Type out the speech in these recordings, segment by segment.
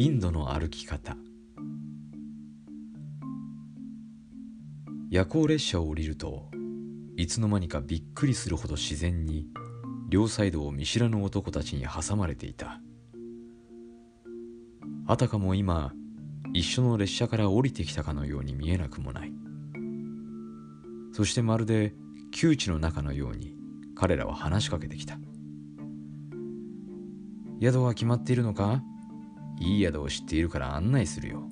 インドの歩き方。夜行列車を降りるといつの間にかびっくりするほど自然に両サイドを見知らぬ男たちに挟まれていた。あたかも今一緒の列車から降りてきたかのように見えなくもない。そしてまるで窮地の中のように彼らは話しかけてきた宿は決まっているのか？いい宿を知っているから案内するよ。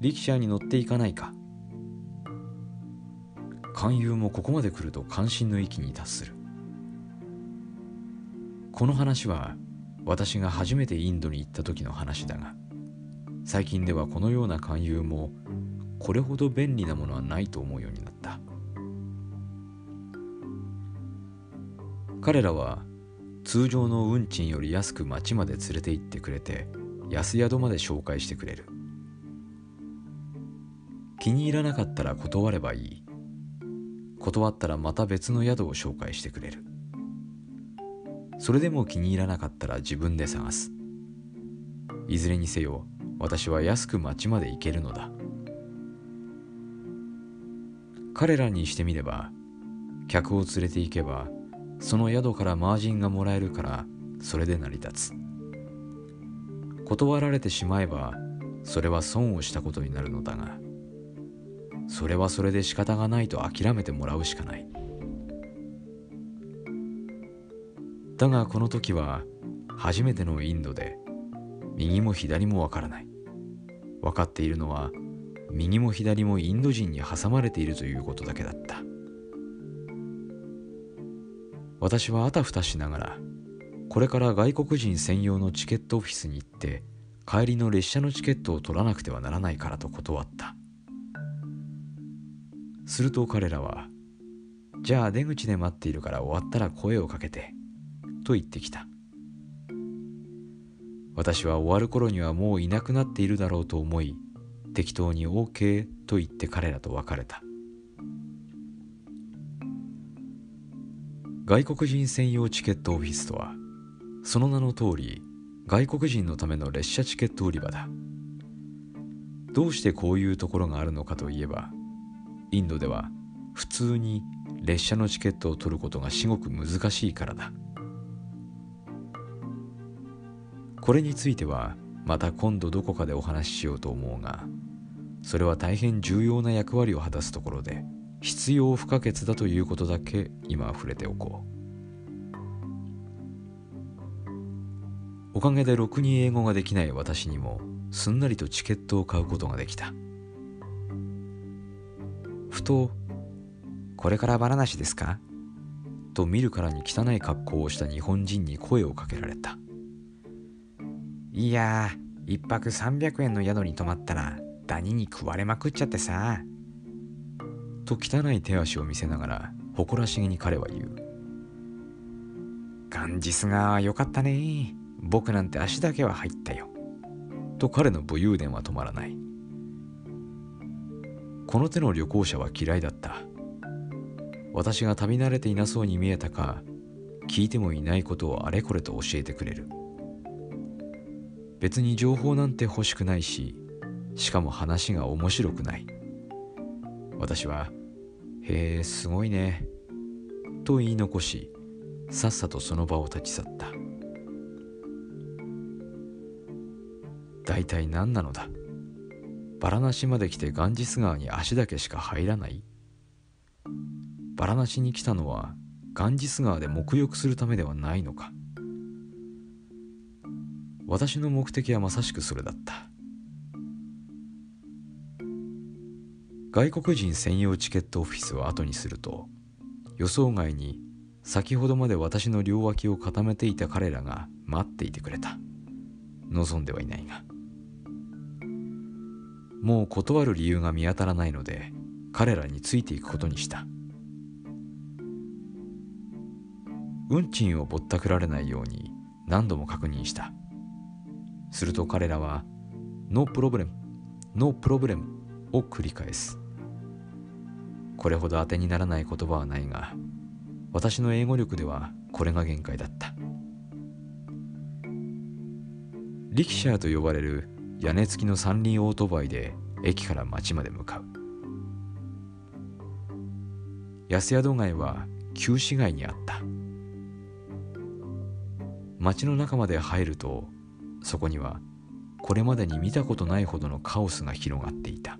力車に乗っていかないか。勧誘もここまで来ると関心の域に達する。この話は私が初めてインドに行った時の話だが最近ではこのような勧誘もこれほど便利なものはないと思うようになった。彼らは通常の運賃より安く町まで連れて行ってくれて安宿まで紹介してくれる。気に入らなかったら断ればいい。断ったらまた別の宿を紹介してくれる。それでも気に入らなかったら自分で探す。いずれにせよ私は安く町まで行けるのだ。彼らにしてみれば客を連れて行けばその宿からマージンがもらえるからそれで成り立つ。断られてしまえばそれは損をしたことになるのだがそれはそれで仕方がないと諦めてもらうしかない。だがこの時は初めてのインドで右も左もわからない。分かっているのは右も左もインド人に挟まれているということだけだった。私はあたふたしながらこれから外国人専用のチケットオフィスに行って帰りの列車のチケットを取らなくてはならないからと断った。すると彼らは「じゃあ出口で待っているから終わったら声をかけて」と言ってきた。私は終わる頃にはもういなくなっているだろうと思い適当に OK と言って彼らと別れた。外国人専用チケットオフィスとはその名の通り外国人のための列車チケット売り場だ。どうしてこういうところがあるのかといえばインドでは普通に列車のチケットを取ることが至極難しいからだ。これについてはまた今度どこかでお話ししようと思うがそれは大変重要な役割を果たすところで必要不可欠だということだけ今触れておこう。おかげでろくに英語ができない私にもすんなりとチケットを買うことができたふと「これからバラなしですか?」と見るからに汚い格好をした日本人に声をかけられたいやー、一泊300円の宿に泊まったら、ダニに食われまくっちゃってさ。と汚い手足を見せながら、誇らしげに彼は言う。ガンジス川はよかったね。僕なんて足だけは入ったよ。と彼の武勇伝は止まらない。この手の旅行者は嫌いだった。私が旅慣れていなそうに見えたか、聞いてもいないことをあれこれと教えてくれる。別に情報なんて欲しくないししかも話が面白くない私は「へえすごいね」と言い残しさっさとその場を立ち去った大体何なのだ？バラナシまで来てガンジス川に足だけしか入らない？バラナシに来たのはガンジス川で沐浴するためではないのか？私の目的はまさしくそれだった。外国人専用チケットオフィスを後にすると予想外に先ほどまで私の両脇を固めていた彼らが待っていてくれた。望んではいないが。もう断る理由が見当たらないので彼らについていくことにした。運賃をぼったくられないように何度も確認した。すると彼らは「 No problem no problem」を繰り返す。これほど当てにならない言葉はないが私の英語力ではこれが限界だった。リキシャーと呼ばれる屋根付きの三輪オートバイで駅から町まで向かう。安宿街は旧市街にあった。町の中まで入るとそこにはこれまでに見たことないほどのカオスが広がっていた。